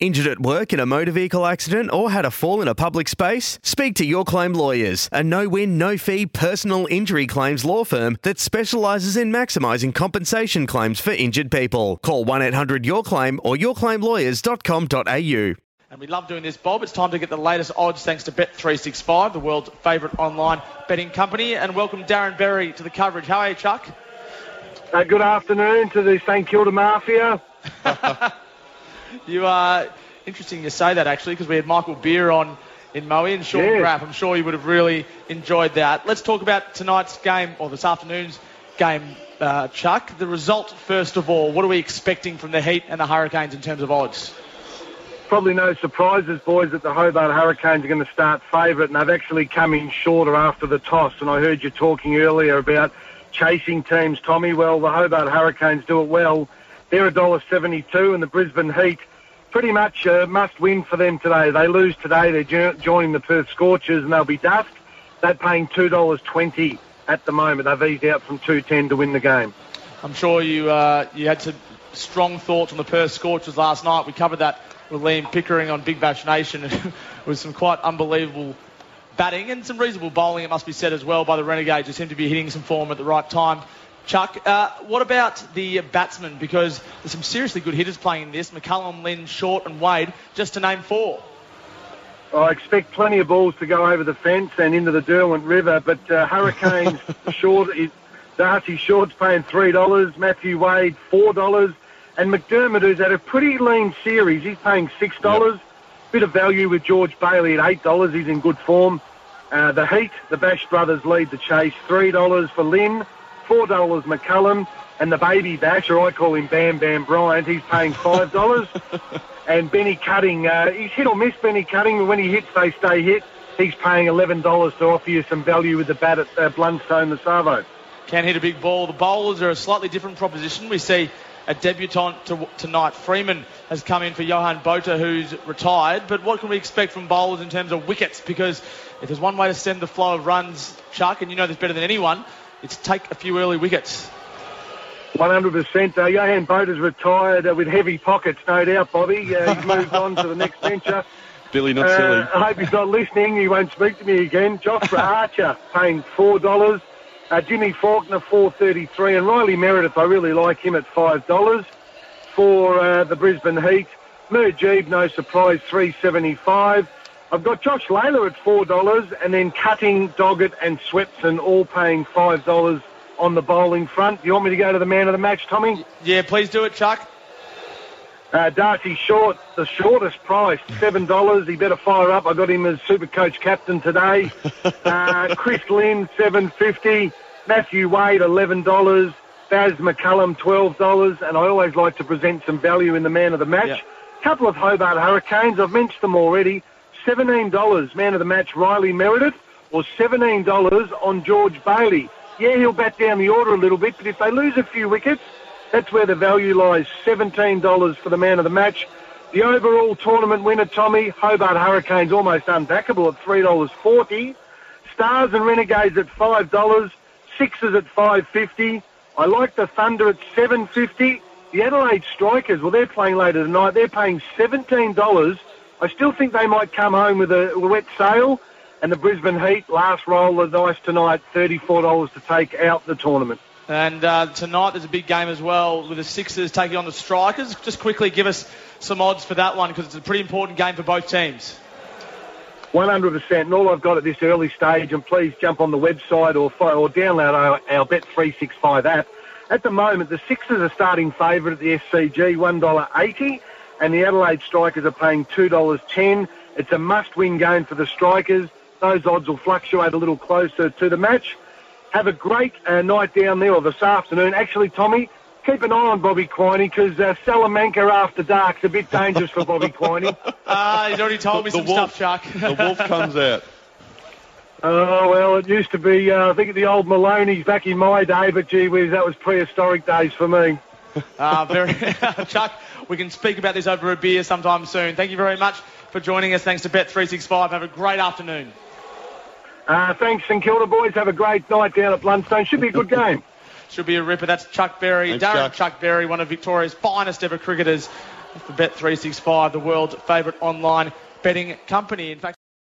Injured at work in a motor vehicle accident or had a fall in a public space? Speak to Your Claim Lawyers, a no win, no fee personal injury claims law firm that specialises in maximising compensation claims for injured people. Call 1 800 Your Claim or yourclaimlawyers.com.au. And we love doing this, Bob. It's time to get the latest odds thanks to Bet365, the world's favourite online betting company. And welcome Darren Berry to the coverage. How are you, Chuck? Uh, good afternoon to the St Kilda Mafia. You are interesting you say that actually because we had Michael Beer on in Moe and Sean Yeah. Graff. I'm sure you would have really enjoyed that. Let's talk about tonight's game or this afternoon's game, uh, Chuck. The result first of all. What are we expecting from the Heat and the Hurricanes in terms of odds? Probably no surprises, boys, that the Hobart Hurricanes are going to start favourite, and they've actually come in shorter after the toss. And I heard you talking earlier about chasing teams, Tommy. Well, the Hobart Hurricanes do it well. They're $1.72, and the Brisbane Heat pretty much uh, must win for them today. They lose today, they're jo- joining the Perth Scorchers, and they'll be dust. They're paying $2.20 at the moment. They've eased out from 210 to win the game. I'm sure you uh, you had some strong thoughts on the Perth Scorchers last night. We covered that with Liam Pickering on Big Bash Nation. It was some quite unbelievable batting and some reasonable bowling, it must be said as well, by the Renegades. They seem to be hitting some form at the right time. Chuck, uh, what about the batsmen? Because there's some seriously good hitters playing in this. McCullum, Lynn, Short and Wade, just to name four. I expect plenty of balls to go over the fence and into the Derwent River, but uh, Hurricanes short is Darcy Short's paying three dollars, Matthew Wade four dollars, and McDermott, who's had a pretty lean series, he's paying six dollars. Bit of value with George Bailey at eight dollars. He's in good form. Uh, the Heat, the Bash brothers lead the chase. Three dollars for Lynn, four dollars McCullum, and the baby Bash, or I call him Bam Bam Bryant. He's paying five dollars. and Benny Cutting, uh, he's hit or miss Benny Cutting. And when he hits, they stay hit. He's paying eleven dollars to offer you some value with the bat at uh, Blundstone, the Savo. Can hit a big ball. The bowlers are a slightly different proposition. We see a debutant to, tonight. Freeman has come in for Johan Botha, who's retired. But what can we expect from bowlers in terms of wickets? Because if there's one way to send the flow of runs, Chuck, and you know this better than anyone, it's take a few early wickets. 100%. Uh, Johan Botha's retired uh, with heavy pockets, no doubt, Bobby. Uh, he's moved on to the next venture. Billy, not Uh, silly. I hope he's not listening. He won't speak to me again. Jofra Archer paying four dollars. Uh, Jimmy Faulkner four thirty-three, and Riley Meredith. I really like him at five dollars for uh, the Brisbane Heat. Mujeeb, no surprise, three seventy-five. I've got Josh Lalor at four dollars, and then Cutting, Doggett, and Swepson all paying five dollars on the bowling front. Do you want me to go to the man of the match, Tommy? Yeah, please do it, Chuck. Uh, Darcy Short, the shortest price, seven dollars. He better fire up. I got him as Super Coach captain today. Uh, Chris Lynn, seven fifty. Matthew Wade, eleven dollars. Baz McCullum, twelve dollars. And I always like to present some value in the man of the match. Yeah. Couple of Hobart Hurricanes. I've mentioned them already. Seventeen dollars, man of the match, Riley Meredith, or seventeen dollars on George Bailey. Yeah, he'll bat down the order a little bit, but if they lose a few wickets, that's where the value lies. $17 for the man of the match. The overall tournament winner, Tommy, Hobart Hurricanes, almost unbackable at $3.40. Stars and Renegades at $5. Sixers at $5.50. I like the Thunder at $7.50. The Adelaide Strikers, well, they're playing later tonight. They're paying $17. I still think they might come home with a wet sail. And the Brisbane Heat, last roll of the dice tonight, $34 to take out the tournament. And uh, tonight there's a big game as well with the Sixers taking on the Strikers. Just quickly give us some odds for that one because it's a pretty important game for both teams. 100%. And all I've got at this early stage, and please jump on the website or, or download our, our Bet365 app. At the moment, the Sixers are starting favourite at the SCG, $1.80, and the Adelaide Strikers are paying $2.10. It's a must-win game for the Strikers. Those odds will fluctuate a little closer to the match. Have a great uh, night down there, or this afternoon. Actually, Tommy, keep an eye on Bobby Quiney because uh, Salamanca after dark's a bit dangerous for Bobby Quiney. Ah, he's already told me The some wolf- stuff, Chuck. The wolf comes out. Oh, well, it used to be, uh, I think, the old Maloney's back in my day, but gee whiz, that was prehistoric days for me. Uh, very, Chuck, we can speak about this over a beer sometime soon. Thank you very much for joining us. Thanks to Bet365. Have a great afternoon. Uh, thanks, St Kilda boys. Have a great night down at Blundstone. Should be a good game. Should be a ripper. That's Chuck Berry, Thanks, Darren Chuck. Chuck. Berry, one of Victoria's finest ever cricketers for Bet365, the world's favourite online betting company. In fact,